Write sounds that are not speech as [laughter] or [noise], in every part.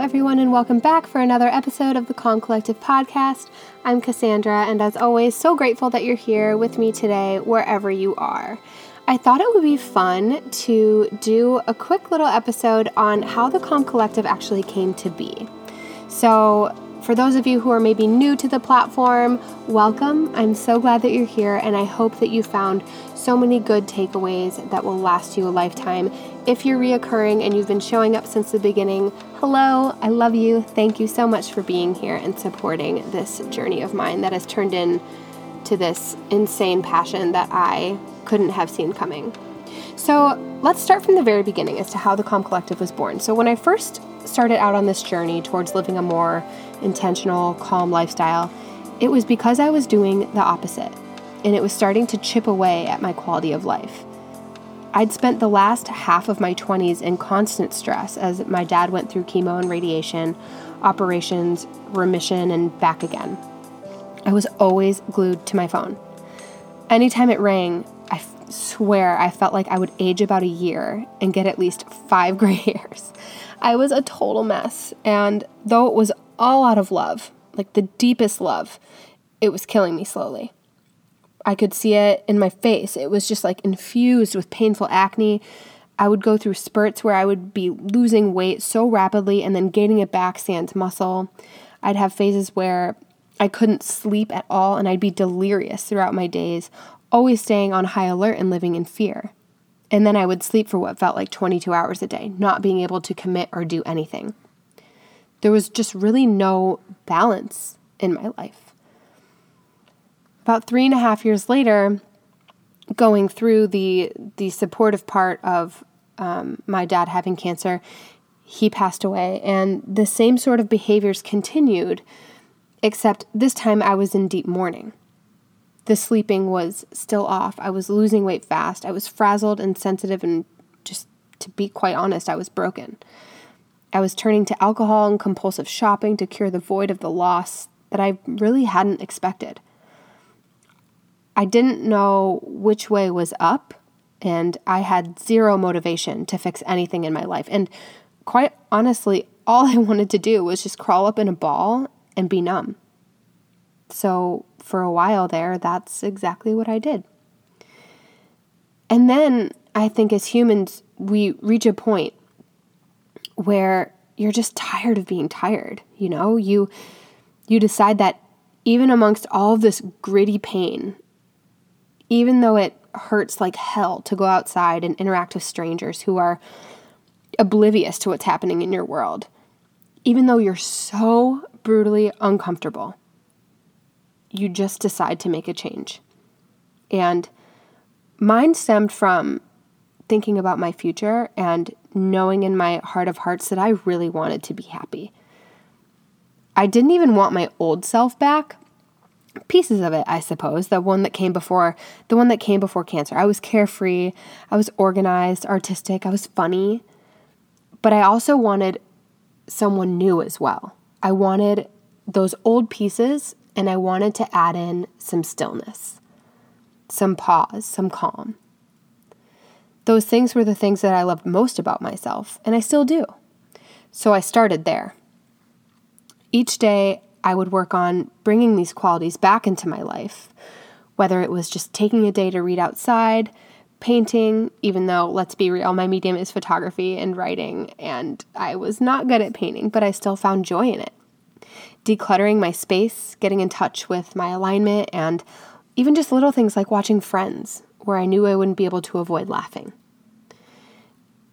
everyone, and welcome back for another episode of the Calm Collective podcast. I'm Cassandra, and as always, so grateful that you're here with me today, wherever you are. I thought it would be fun to do a quick little episode on how the Calm Collective actually came to be. So, for those of you who are maybe new to the platform, welcome. I'm so glad that you're here, and I hope that you found so many good takeaways that will last you a lifetime. If you're reoccurring and you've been showing up since the beginning, hello, I love you. Thank you so much for being here and supporting this journey of mine that has turned into this insane passion that I couldn't have seen coming. So let's start from the very beginning as to how the Calm Collective was born. So when I first started out on this journey towards living a more intentional, calm lifestyle, it was because I was doing the opposite, and it was starting to chip away at my quality of life. I'd spent the last half of my 20s in constant stress as my dad went through chemo and radiation, operations, remission, and back again. I was always glued to my phone. Anytime it rang, swear I felt like I would age about a year and get at least five [laughs] gray hairs. I was a total mess, and though it was all out of love, like the deepest love, it was killing me slowly. I could see it in my face. It was just like infused with painful acne. I would go through spurts where I would be losing weight so rapidly and then gaining it back sans muscle. I'd have phases where I couldn't sleep at all and I'd be delirious throughout my days, always staying on high alert and living in fear. And then I would sleep for what felt like 22 hours a day, not being able to commit or do anything. There was just really no balance in my life. About three and a half years later, going through the the supportive part of um, my dad having cancer, he passed away, and the same sort of behaviors continued, except this time I was in deep mourning. The sleeping was still off. I was losing weight fast. I was frazzled and sensitive, and just to be quite honest, I was broken. I was turning to alcohol and compulsive shopping to cure the void of the loss that I really hadn't expected. I didn't know which way was up, and I had zero motivation to fix anything in my life. And quite honestly, all [laughs] I wanted to do was just crawl up in a ball and be numb. So, for a while there, that's exactly what I did. And then I think as humans, we reach a point where you're just tired of being tired, you know? You you decide that even amongst all of this gritty pain, even though it hurts like hell to go outside and interact with strangers who are oblivious to what's happening in your world, even though you're so brutally uncomfortable, you just decide to make a change. And mine stemmed from thinking about my future and knowing in my heart of hearts that I really wanted to be happy. I didn't even want my old self back. Pieces of it, I suppose, the one that came before the one that came before cancer. I was carefree, I was organized, artistic, I was funny. But I also wanted someone new as well. I wanted those old pieces and I wanted to add in some stillness, some pause, some calm. Those things were the things that I loved most about myself, and I still do. So I started there. Each day, I would work on bringing these qualities back into my life, whether it was just taking a day to read outside, painting, even though, let's be real, my medium is photography and writing, and I was not good at painting, but I still found joy in it. Decluttering my space, getting in touch with my alignment, and even just little things like watching friends, where I knew I wouldn't be able to avoid laughing.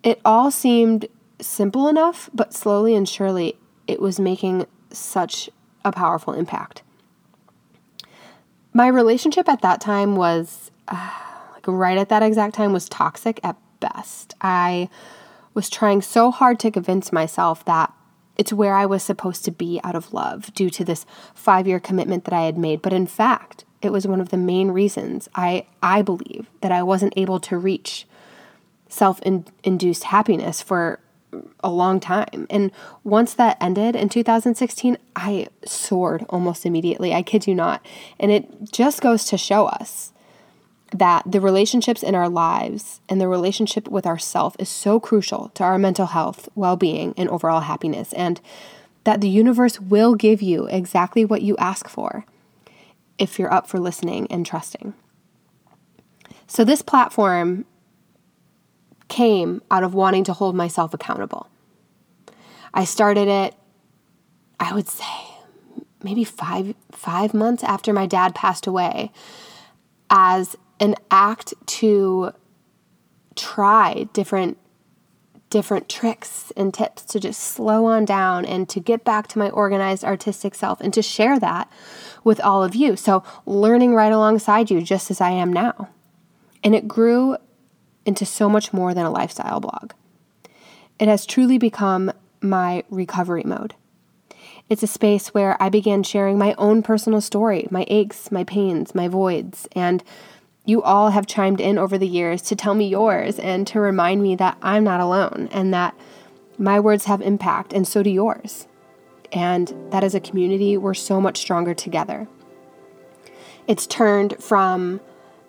It all seemed simple enough, but slowly and surely it was making such a powerful impact. My relationship at that time was, uh, like right at that exact time, was toxic at best. I was trying so hard to convince myself that it's where I was supposed to be out of love due to this five year commitment that I had made. But in fact, it was one of the main reasons I, I believe that I wasn't able to reach self induced happiness for a long time. And once that ended in 2016, I soared almost immediately. I kid you not. And it just goes to show us that the relationships in our lives and the relationship with ourself is so crucial to our mental health, well-being, and overall happiness and that the universe will give you exactly what you ask for if you're up for listening and trusting. So this platform came out of wanting to hold myself accountable. I started it I would say maybe 5 5 months after my dad passed away as an act to try different different tricks and tips to just slow on down and to get back to my organized artistic self and to share that with all of you. So, learning right alongside you, just as I am now. And it grew into so much more than a lifestyle blog. It has truly become my recovery mode. It's a space where I began sharing my own personal story, my aches, my pains, my voids, and you all have chimed in over the years to tell me yours and to remind me that I'm not alone and that my words have impact and so do yours. And that as a community, we're so much stronger together. It's turned from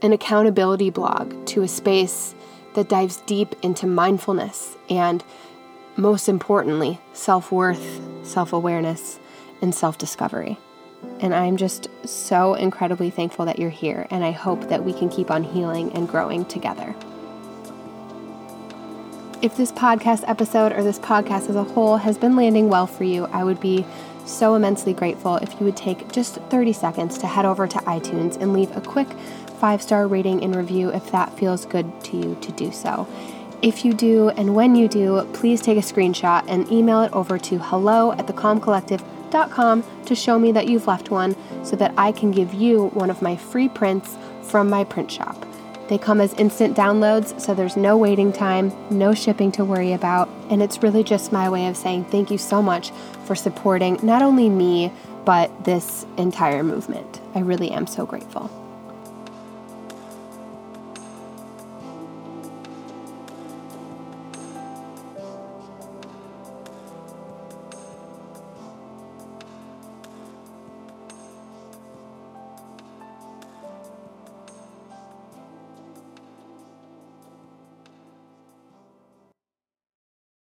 an accountability blog to a space that dives deep into mindfulness and, most importantly, self worth, self awareness, and self discovery. And I'm just so incredibly thankful that you're here, and I hope that we can keep on healing and growing together. If this podcast episode or this podcast as a whole has been landing well for you, I would be so immensely grateful if you would take just 30 seconds to head over to iTunes and leave a quick five star rating and review if that feels good to you to do so. If you do, and when you do, please take a screenshot and email it over to hello at thecalmcollective.com to show me that you've left one so that I can give you one of my free prints from my print shop. They come as instant downloads, so there's no waiting time, no shipping to worry about, and it's really just my way of saying thank you so much for supporting not only me, but this entire movement. I really am so grateful.